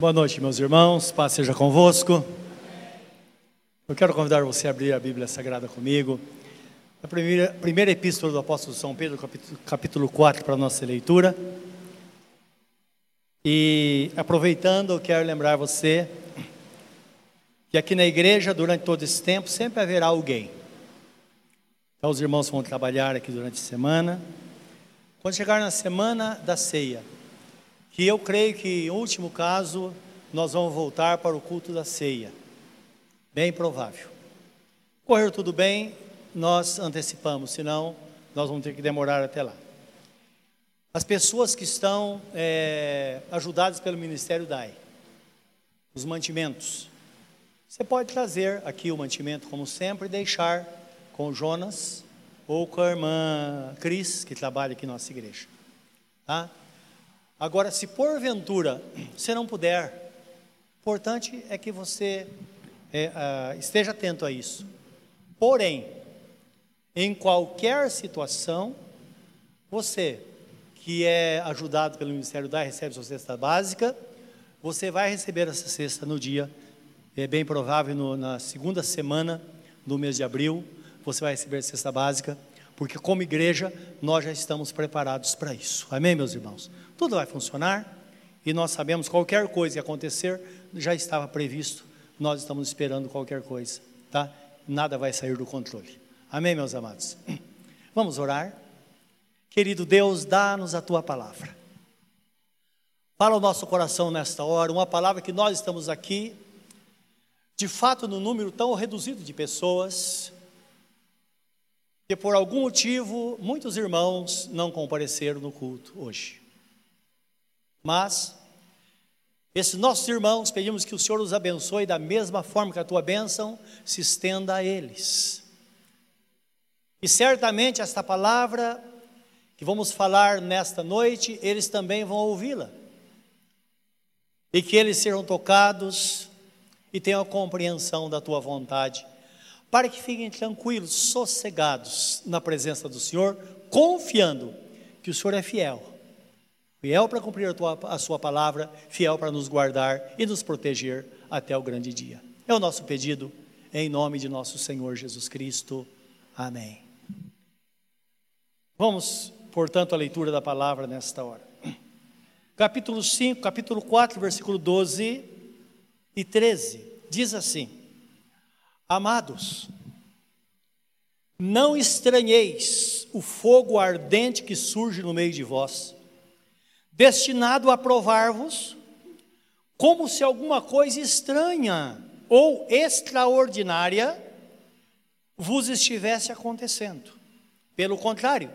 Boa noite, meus irmãos, paz seja convosco. Eu quero convidar você a abrir a Bíblia Sagrada comigo. A primeira, primeira epístola do apóstolo São Pedro, capítulo, capítulo 4, para a nossa leitura. E aproveitando, eu quero lembrar você que aqui na igreja, durante todo esse tempo, sempre haverá alguém. Então, os irmãos vão trabalhar aqui durante a semana. Quando chegar na semana da ceia, que eu creio que, em último caso, nós vamos voltar para o culto da ceia. Bem provável. Correr tudo bem, nós antecipamos, senão nós vamos ter que demorar até lá. As pessoas que estão é, ajudadas pelo Ministério DAI, os mantimentos. Você pode trazer aqui o mantimento, como sempre, e deixar com o Jonas ou com a irmã Cris, que trabalha aqui na nossa igreja. Tá? Agora, se porventura você não puder, importante é que você é, uh, esteja atento a isso. Porém, em qualquer situação, você que é ajudado pelo Ministério da recebe sua cesta básica, você vai receber essa cesta no dia, é bem provável no, na segunda semana do mês de abril, você vai receber a cesta básica, porque como igreja nós já estamos preparados para isso. Amém, meus irmãos? tudo vai funcionar e nós sabemos qualquer coisa que acontecer já estava previsto, nós estamos esperando qualquer coisa, tá? Nada vai sair do controle. Amém, meus amados? Vamos orar. Querido Deus, dá-nos a tua palavra. Fala o nosso coração nesta hora, uma palavra que nós estamos aqui, de fato, no número tão reduzido de pessoas, que por algum motivo muitos irmãos não compareceram no culto hoje. Mas, esses nossos irmãos, pedimos que o Senhor os abençoe da mesma forma que a tua bênção se estenda a eles. E certamente esta palavra que vamos falar nesta noite, eles também vão ouvi-la. E que eles sejam tocados e tenham a compreensão da tua vontade, para que fiquem tranquilos, sossegados na presença do Senhor, confiando que o Senhor é fiel fiel para cumprir a, tua, a sua palavra, fiel para nos guardar e nos proteger até o grande dia. É o nosso pedido, em nome de nosso Senhor Jesus Cristo. Amém. Vamos, portanto, à leitura da palavra nesta hora. Capítulo 5, capítulo 4, versículo 12 e 13. Diz assim: Amados, não estranheis o fogo ardente que surge no meio de vós destinado a provar-vos, como se alguma coisa estranha ou extraordinária vos estivesse acontecendo. Pelo contrário,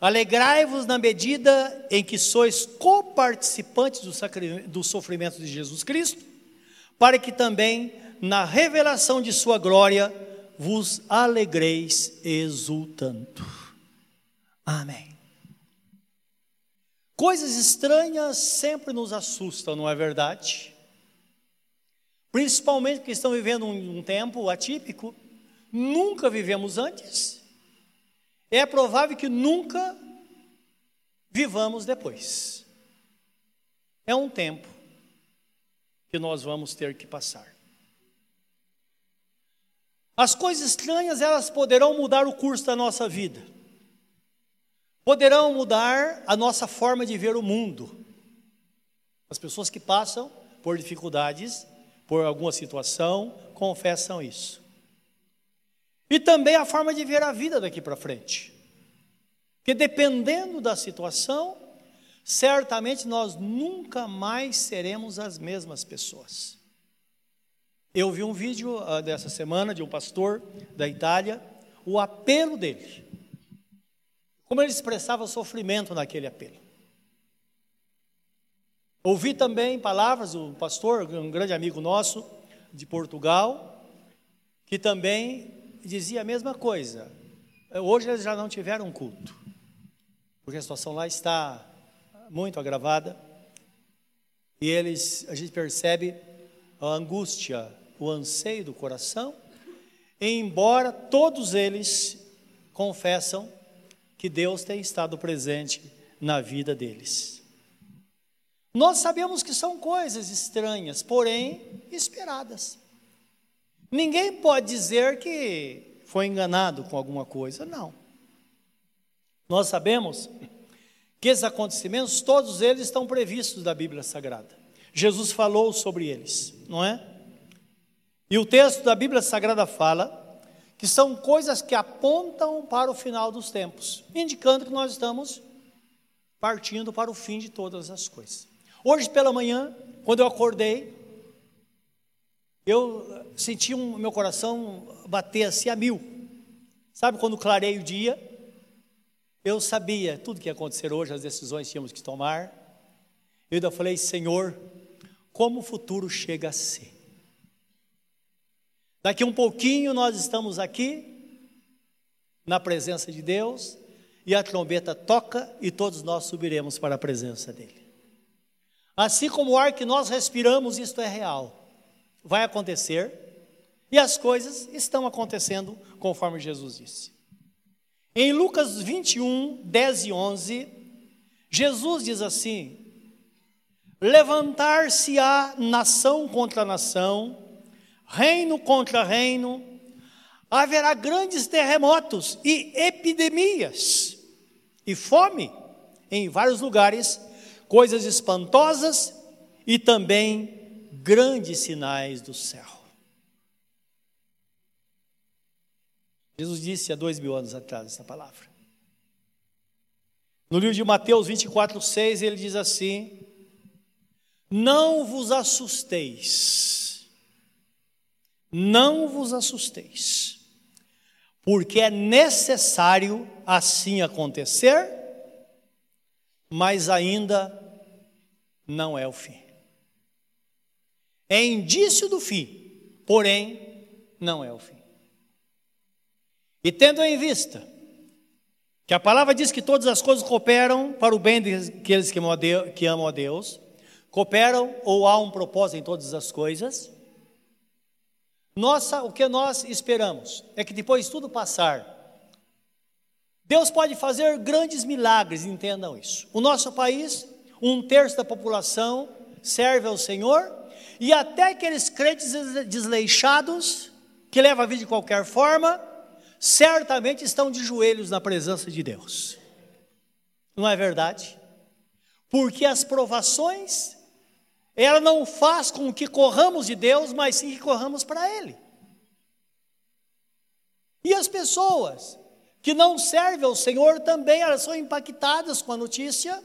alegrai-vos na medida em que sois coparticipantes do, do sofrimento de Jesus Cristo, para que também na revelação de Sua glória vos alegreis exultando. Amém. Coisas estranhas sempre nos assustam, não é verdade? Principalmente porque estão vivendo um, um tempo atípico, nunca vivemos antes. É provável que nunca vivamos depois. É um tempo que nós vamos ter que passar. As coisas estranhas, elas poderão mudar o curso da nossa vida poderão mudar a nossa forma de ver o mundo. As pessoas que passam por dificuldades, por alguma situação, confessam isso. E também a forma de ver a vida daqui para frente. Que dependendo da situação, certamente nós nunca mais seremos as mesmas pessoas. Eu vi um vídeo uh, dessa semana de um pastor da Itália, o apelo dele como ele expressava sofrimento naquele apelo. Ouvi também palavras do pastor, um grande amigo nosso de Portugal, que também dizia a mesma coisa. Hoje eles já não tiveram culto, porque a situação lá está muito agravada. E eles, a gente percebe a angústia, o anseio do coração, embora todos eles confessam que Deus tem estado presente na vida deles. Nós sabemos que são coisas estranhas, porém esperadas. Ninguém pode dizer que foi enganado com alguma coisa, não. Nós sabemos que esses acontecimentos, todos eles estão previstos da Bíblia Sagrada. Jesus falou sobre eles, não é? E o texto da Bíblia Sagrada fala que são coisas que apontam para o final dos tempos, indicando que nós estamos partindo para o fim de todas as coisas. Hoje pela manhã, quando eu acordei, eu senti o um, meu coração bater assim a mil. Sabe quando clareia o dia? Eu sabia tudo que ia acontecer hoje, as decisões que tínhamos que tomar. Eu ainda falei, Senhor, como o futuro chega a ser. Daqui um pouquinho nós estamos aqui, na presença de Deus, e a trombeta toca e todos nós subiremos para a presença dEle. Assim como o ar que nós respiramos, isto é real, vai acontecer, e as coisas estão acontecendo conforme Jesus disse. Em Lucas 21, 10 e 11, Jesus diz assim: Levantar-se-á nação contra nação, reino contra reino, haverá grandes terremotos e epidemias e fome em vários lugares, coisas espantosas e também grandes sinais do céu. Jesus disse há dois mil anos atrás essa palavra. No livro de Mateus 24, 6, ele diz assim: Não vos assusteis não vos assusteis, porque é necessário assim acontecer, mas ainda não é o fim. É indício do fim, porém não é o fim. E tendo em vista que a palavra diz que todas as coisas cooperam para o bem daqueles que amam a Deus, cooperam ou há um propósito em todas as coisas, nossa, o que nós esperamos é que depois de tudo passar, Deus pode fazer grandes milagres, entendam isso. O nosso país, um terço da população serve ao Senhor, e até aqueles crentes desleixados, que levam a vida de qualquer forma, certamente estão de joelhos na presença de Deus. Não é verdade? Porque as provações ela não faz com que corramos de Deus, mas sim que corramos para Ele. E as pessoas que não servem ao Senhor também, elas são impactadas com a notícia.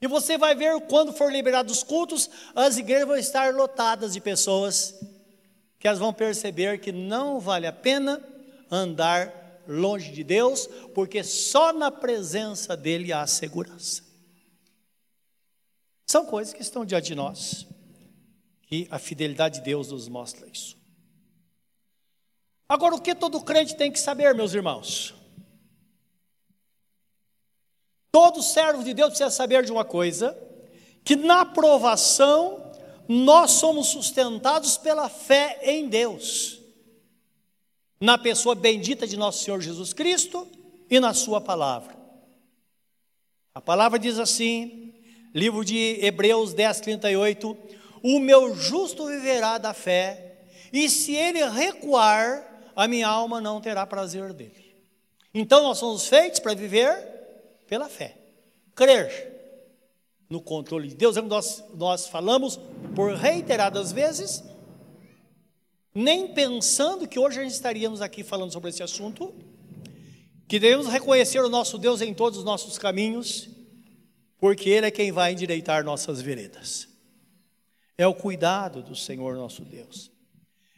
E você vai ver quando for liberados os cultos, as igrejas vão estar lotadas de pessoas que elas vão perceber que não vale a pena andar longe de Deus, porque só na presença dele há segurança. São coisas que estão diante de nós, e a fidelidade de Deus nos mostra isso. Agora, o que todo crente tem que saber, meus irmãos? Todo servo de Deus precisa saber de uma coisa: que na provação nós somos sustentados pela fé em Deus, na pessoa bendita de nosso Senhor Jesus Cristo e na Sua palavra. A palavra diz assim: Livro de Hebreus 10, 38. O meu justo viverá da fé, e se ele recuar, a minha alma não terá prazer dele. Então nós somos feitos para viver pela fé, crer no controle de Deus. Nós, nós falamos por reiteradas vezes, nem pensando que hoje a gente estaríamos aqui falando sobre esse assunto, que devemos reconhecer o nosso Deus em todos os nossos caminhos porque Ele é quem vai endireitar nossas veredas. É o cuidado do Senhor nosso Deus.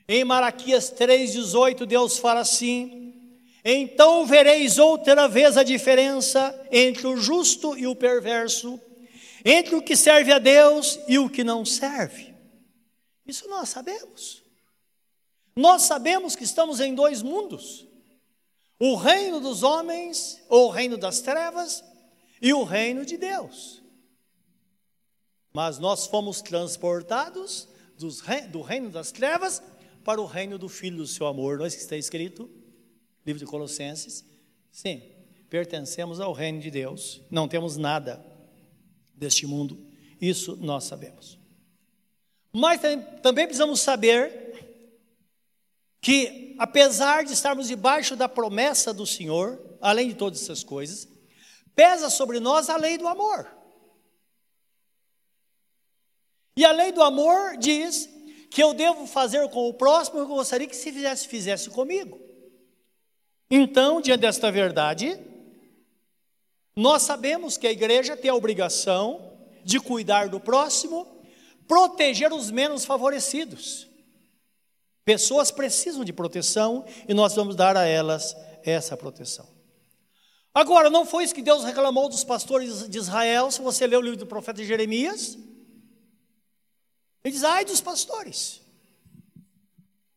Em Maraquias 3,18, Deus fala assim: Então vereis outra vez a diferença entre o justo e o perverso, entre o que serve a Deus e o que não serve. Isso nós sabemos. Nós sabemos que estamos em dois mundos: o reino dos homens, ou o reino das trevas, e o reino de Deus. Mas nós fomos transportados do reino das trevas para o reino do Filho do seu amor. Não é isso que está escrito? Livro de Colossenses. Sim, pertencemos ao reino de Deus. Não temos nada deste mundo Isso nós sabemos. Mas também precisamos saber que, apesar de estarmos debaixo da promessa do Senhor, além de todas essas coisas, pesa sobre nós a lei do amor. E a lei do amor diz que eu devo fazer com o próximo o que eu gostaria que se fizesse, fizesse comigo. Então, diante desta verdade, nós sabemos que a igreja tem a obrigação de cuidar do próximo, proteger os menos favorecidos. Pessoas precisam de proteção e nós vamos dar a elas essa proteção. Agora, não foi isso que Deus reclamou dos pastores de Israel, se você lê o livro do profeta Jeremias. Ele diz: ai dos pastores.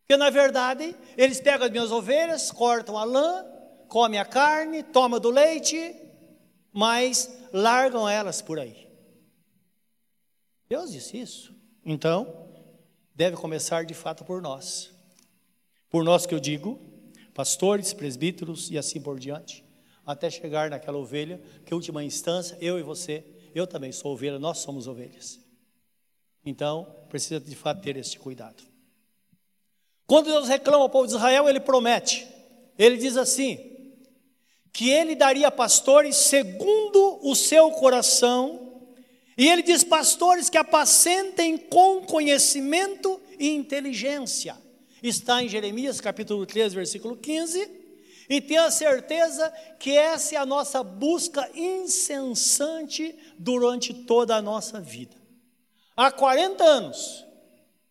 Porque na verdade, eles pegam as minhas ovelhas, cortam a lã, comem a carne, tomam do leite, mas largam elas por aí. Deus disse isso. Então, deve começar de fato por nós. Por nós que eu digo, pastores, presbíteros e assim por diante, até chegar naquela ovelha, que última instância, eu e você, eu também sou ovelha, nós somos ovelhas. Então, precisa de fato ter esse cuidado. Quando Deus reclama ao povo de Israel, ele promete. Ele diz assim: que ele daria pastores segundo o seu coração. E ele diz: pastores que apacentem com conhecimento e inteligência. Está em Jeremias capítulo 3, versículo 15. E tenha certeza que essa é a nossa busca incessante durante toda a nossa vida. Há 40 anos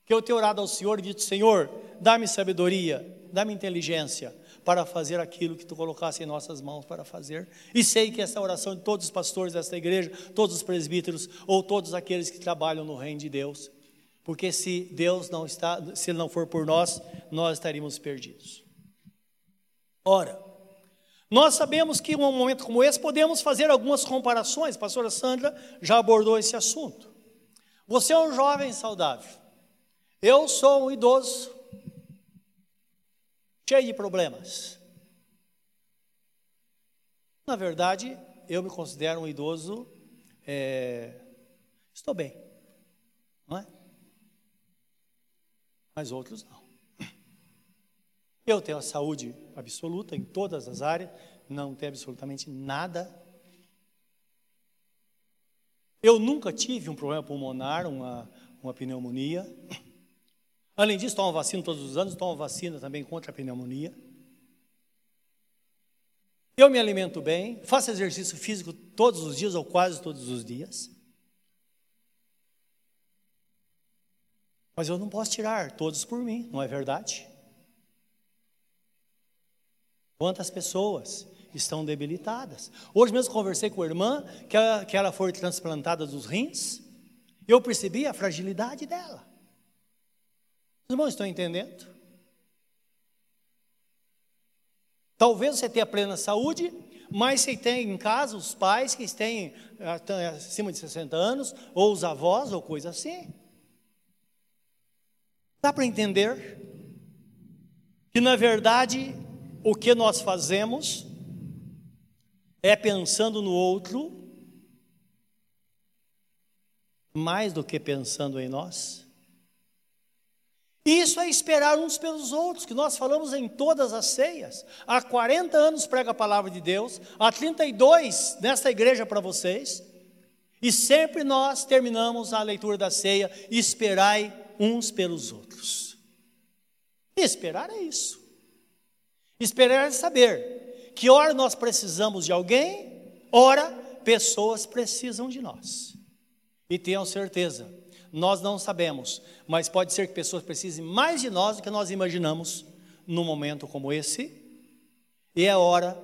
que eu tenho orado ao Senhor e dito: Senhor, dá-me sabedoria, dá-me inteligência para fazer aquilo que tu colocasse em nossas mãos para fazer. E sei que essa oração de todos os pastores desta igreja, todos os presbíteros ou todos aqueles que trabalham no reino de Deus, porque se Deus não está, se ele não for por nós, nós estaríamos perdidos. Ora, nós sabemos que em um momento como esse podemos fazer algumas comparações. A pastora Sandra já abordou esse assunto. Você é um jovem saudável. Eu sou um idoso cheio de problemas. Na verdade, eu me considero um idoso, é, estou bem, não é? Mas outros não. Eu tenho a saúde absoluta em todas as áreas, não tenho absolutamente nada. Eu nunca tive um problema pulmonar, uma, uma pneumonia. Além disso, toma vacina todos os anos, toma vacina também contra a pneumonia. Eu me alimento bem, faço exercício físico todos os dias ou quase todos os dias. Mas eu não posso tirar todos por mim, não é verdade? Quantas pessoas estão debilitadas? Hoje mesmo conversei com a irmã que ela, que ela foi transplantada dos rins. Eu percebi a fragilidade dela. Os irmãos estão entendendo? Talvez você tenha plena saúde, mas você tem em casa os pais que têm ah, acima de 60 anos, ou os avós, ou coisa assim. Dá para entender que, na verdade, o que nós fazemos é pensando no outro mais do que pensando em nós? Isso é esperar uns pelos outros, que nós falamos em todas as ceias. Há 40 anos prega a palavra de Deus, há 32 nesta igreja para vocês, e sempre nós terminamos a leitura da ceia, esperai uns pelos outros. E esperar é isso. Esperar é saber que ora nós precisamos de alguém, ora pessoas precisam de nós. E tenham certeza, nós não sabemos, mas pode ser que pessoas precisem mais de nós do que nós imaginamos num momento como esse. E é hora,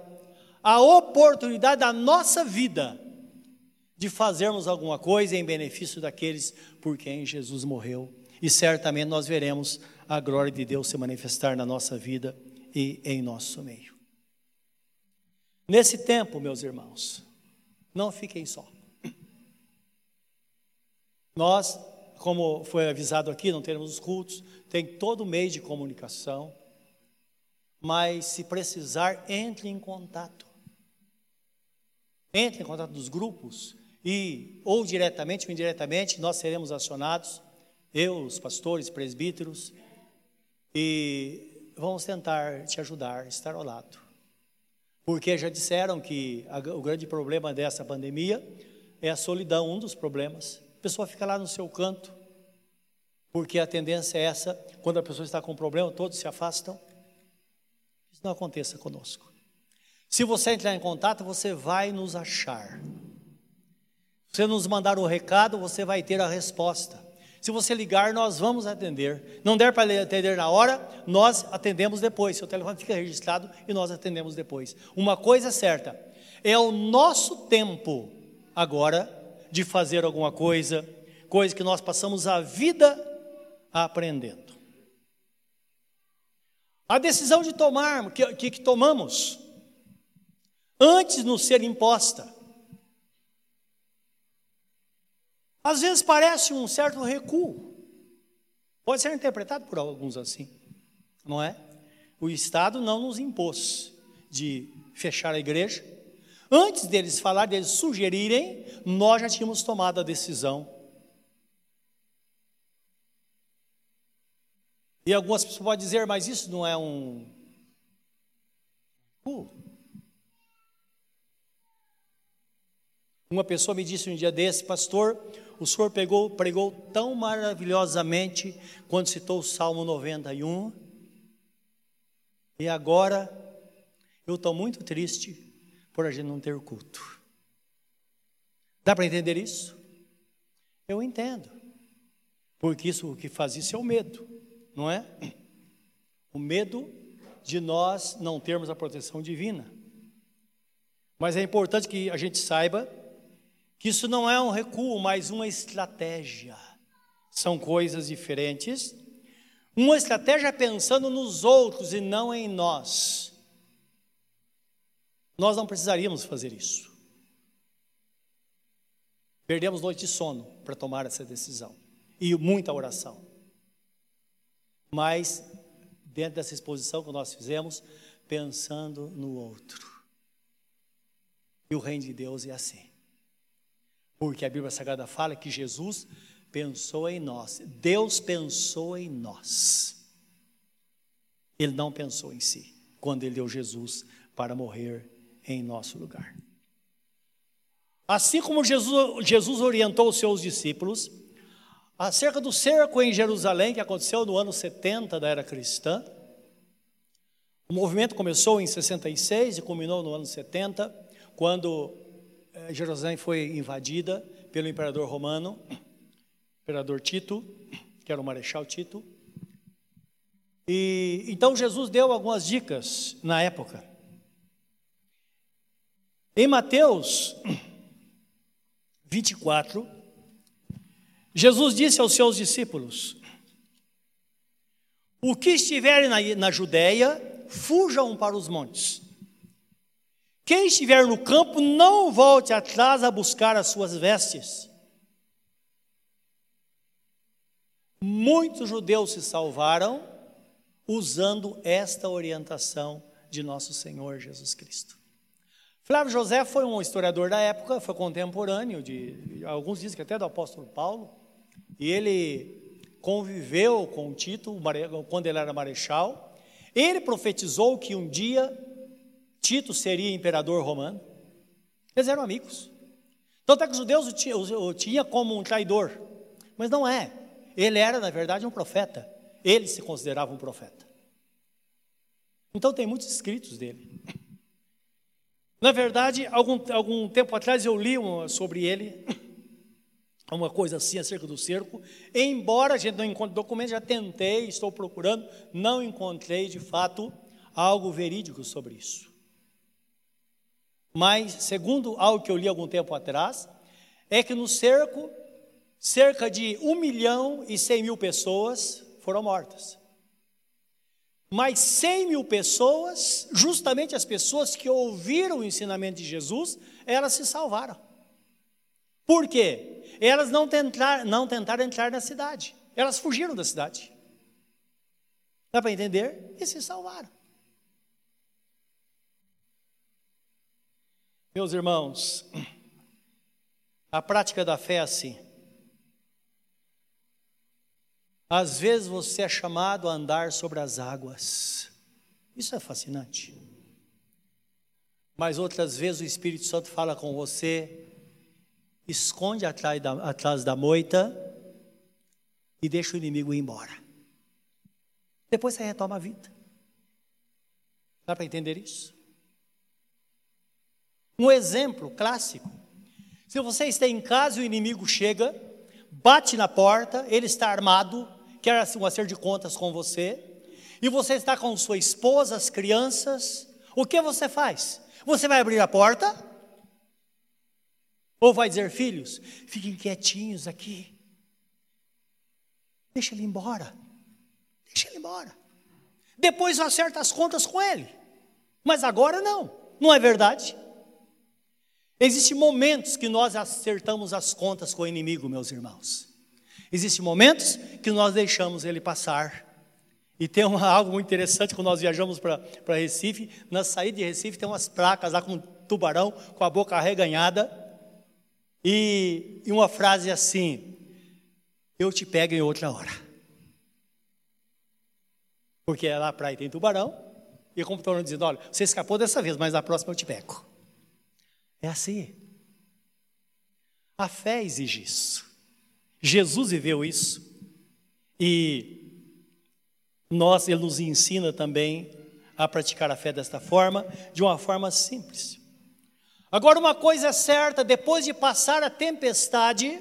a oportunidade da nossa vida de fazermos alguma coisa em benefício daqueles por quem Jesus morreu. E certamente nós veremos a glória de Deus se manifestar na nossa vida e em nosso meio. Nesse tempo, meus irmãos, não fiquem só. Nós como foi avisado aqui, não teremos os cultos, tem todo o meio de comunicação. Mas se precisar, entre em contato. Entre em contato dos grupos e ou diretamente ou indiretamente nós seremos acionados, eu, os pastores, presbíteros, e vamos tentar te ajudar, estar ao lado. Porque já disseram que a, o grande problema dessa pandemia é a solidão, um dos problemas. A pessoa fica lá no seu canto, porque a tendência é essa, quando a pessoa está com um problema, todos se afastam. Isso não aconteça conosco. Se você entrar em contato, você vai nos achar. Se você nos mandar o um recado, você vai ter a resposta. Se você ligar, nós vamos atender. Não der para atender na hora, nós atendemos depois. Seu telefone fica registrado e nós atendemos depois. Uma coisa é certa: é o nosso tempo agora de fazer alguma coisa, coisa que nós passamos a vida aprendendo. A decisão de tomar, que, que, que tomamos, antes de nos ser imposta. Às vezes parece um certo recuo. Pode ser interpretado por alguns assim, não é? O Estado não nos impôs de fechar a igreja. Antes deles falar, deles sugerirem, nós já tínhamos tomado a decisão. E algumas pessoas podem dizer, mas isso não é um. Uh, Uma pessoa me disse um dia desse, pastor, o senhor pegou, pregou tão maravilhosamente quando citou o Salmo 91, e agora eu estou muito triste por a gente não ter culto. Dá para entender isso? Eu entendo, porque isso o que faz isso é o medo, não é? O medo de nós não termos a proteção divina. Mas é importante que a gente saiba que isso não é um recuo, mas uma estratégia. São coisas diferentes. Uma estratégia pensando nos outros e não em nós. Nós não precisaríamos fazer isso. Perdemos noite de sono para tomar essa decisão e muita oração. Mas, dentro dessa exposição que nós fizemos, pensando no outro. E o reino de Deus é assim. Porque a Bíblia Sagrada fala que Jesus pensou em nós, Deus pensou em nós. Ele não pensou em si, quando ele deu Jesus para morrer em nosso lugar. Assim como Jesus, Jesus orientou os seus discípulos acerca do cerco em Jerusalém, que aconteceu no ano 70 da era cristã, o movimento começou em 66 e culminou no ano 70, quando Jerusalém foi invadida pelo imperador romano, imperador Tito, que era o marechal Tito. E então Jesus deu algumas dicas na época. Em Mateus 24, Jesus disse aos seus discípulos: O que estiverem na, na Judéia, fujam para os montes. Quem estiver no campo, não volte atrás a buscar as suas vestes. Muitos judeus se salvaram usando esta orientação de nosso Senhor Jesus Cristo. Flávio José foi um historiador da época, foi contemporâneo de, alguns dizem que até do apóstolo Paulo, e ele conviveu com Tito quando ele era marechal. Ele profetizou que um dia Tito seria imperador romano. Eles eram amigos. Tanto é que os judeus o tinham como um traidor, mas não é. Ele era, na verdade, um profeta. Ele se considerava um profeta. Então tem muitos escritos dele. Na verdade, algum, algum tempo atrás eu li uma, sobre ele, uma coisa assim acerca do cerco. Embora a gente não encontre documentos, já tentei, estou procurando, não encontrei de fato algo verídico sobre isso. Mas, segundo algo que eu li algum tempo atrás, é que no cerco, cerca de 1 milhão e 100 mil pessoas foram mortas. Mas 100 mil pessoas, justamente as pessoas que ouviram o ensinamento de Jesus, elas se salvaram. Por quê? Elas não tentaram, não tentaram entrar na cidade, elas fugiram da cidade. Dá para entender? E se salvaram. Meus irmãos, A prática da fé é assim. Às vezes você é chamado a andar sobre as águas. Isso é fascinante. Mas outras vezes o Espírito Santo fala com você, esconde atrás da, atrás da moita e deixa o inimigo ir embora. Depois você retoma a vida. Dá para entender isso? Um exemplo clássico. Se você está em casa e o inimigo chega, bate na porta, ele está armado, quer assim, um acerto de contas com você, e você está com sua esposa, as crianças, o que você faz? Você vai abrir a porta? Ou vai dizer, filhos, fiquem quietinhos aqui. Deixa ele embora. Deixa ele embora. Depois acerta as contas com ele. Mas agora não. Não é verdade? Existem momentos que nós acertamos as contas com o inimigo, meus irmãos. Existem momentos que nós deixamos ele passar. E tem uma, algo muito interessante quando nós viajamos para Recife. Na saída de Recife tem umas placas lá com um tubarão com a boca arreganhada. E, e uma frase assim: Eu te pego em outra hora. Porque lá na praia tem tubarão. E o computador dizendo: Olha, você escapou dessa vez, mas na próxima eu te pego. É assim. A fé exige isso. Jesus viveu isso. E nós, ele nos ensina também a praticar a fé desta forma, de uma forma simples. Agora, uma coisa é certa: depois de passar a tempestade,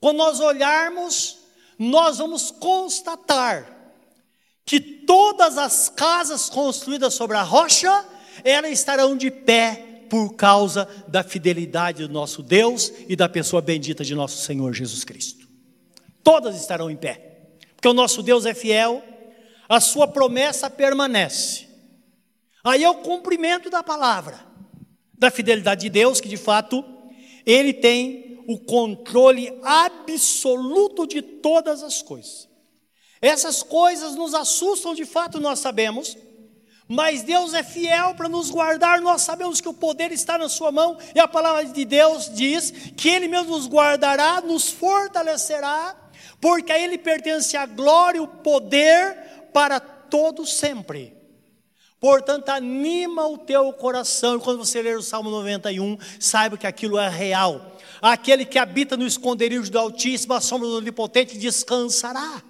quando nós olharmos, nós vamos constatar que todas as casas construídas sobre a rocha, elas estarão de pé por causa da fidelidade do nosso Deus e da pessoa bendita de nosso Senhor Jesus Cristo. Todas estarão em pé porque o nosso Deus é fiel, a sua promessa permanece. Aí é o cumprimento da palavra, da fidelidade de Deus, que de fato ele tem o controle absoluto de todas as coisas. Essas coisas nos assustam, de fato, nós sabemos, mas Deus é fiel para nos guardar, nós sabemos que o poder está na Sua mão, e a palavra de Deus diz que Ele mesmo nos guardará, nos fortalecerá porque a Ele pertence a glória e o poder para todo sempre. Portanto, anima o teu coração, e quando você ler o Salmo 91, saiba que aquilo é real. Aquele que habita no esconderijo do Altíssimo, a sombra do Onipotente, descansará.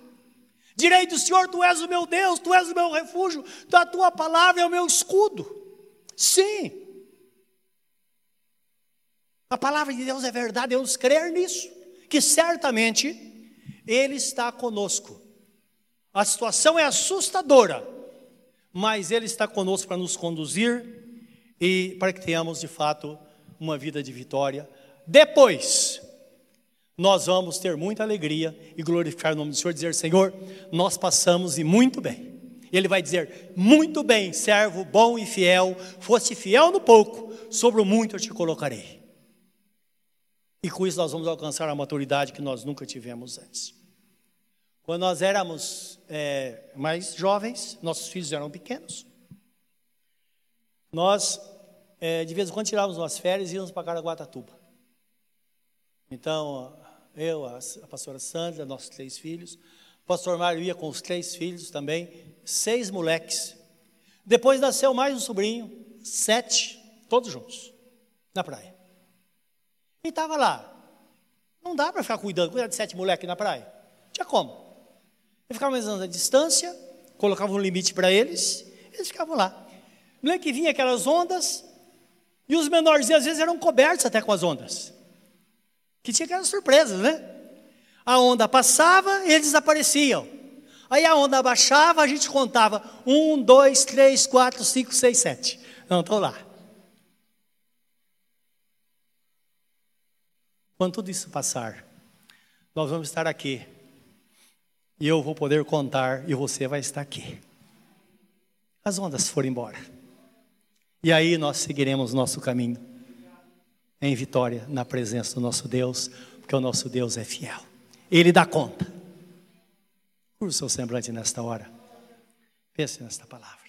Direi do Senhor, Tu és o meu Deus, Tu és o meu refúgio, a Tua palavra é o meu escudo. Sim. A palavra de Deus é verdade, devemos crer nisso, que certamente ele está conosco. A situação é assustadora, mas Ele está conosco para nos conduzir e para que tenhamos de fato uma vida de vitória. Depois, nós vamos ter muita alegria e glorificar o nome do Senhor, dizer: Senhor, nós passamos e muito bem. Ele vai dizer: Muito bem, servo bom e fiel, foste fiel no pouco, sobre o muito eu te colocarei. E com isso nós vamos alcançar a maturidade que nós nunca tivemos antes. Quando nós éramos é, mais jovens, nossos filhos eram pequenos. Nós, é, de vez em quando, tirávamos umas férias e íamos para Caraguatatuba. Então, eu, a, a pastora Sandra, nossos três filhos, o pastor Mário ia com os três filhos também, seis moleques. Depois nasceu mais um sobrinho, sete, todos juntos, na praia. E estava lá. Não dá para ficar cuidando, cuidar de sete moleques na praia. Tinha como. Eu ficava mais à distância, colocava um limite para eles, eles ficavam lá. Lembra que vinha aquelas ondas, e os menorzinhos às vezes eram cobertos até com as ondas. Que tinha aquelas surpresas, né? A onda passava, eles desapareciam. Aí a onda abaixava, a gente contava um, dois, três, quatro, cinco, seis, sete. Não, estou lá. Quando tudo isso passar, nós vamos estar aqui. E eu vou poder contar e você vai estar aqui. As ondas foram embora. E aí nós seguiremos nosso caminho em vitória na presença do nosso Deus, porque o nosso Deus é fiel. Ele dá conta. Curva o seu semblante nesta hora. Pense nesta palavra.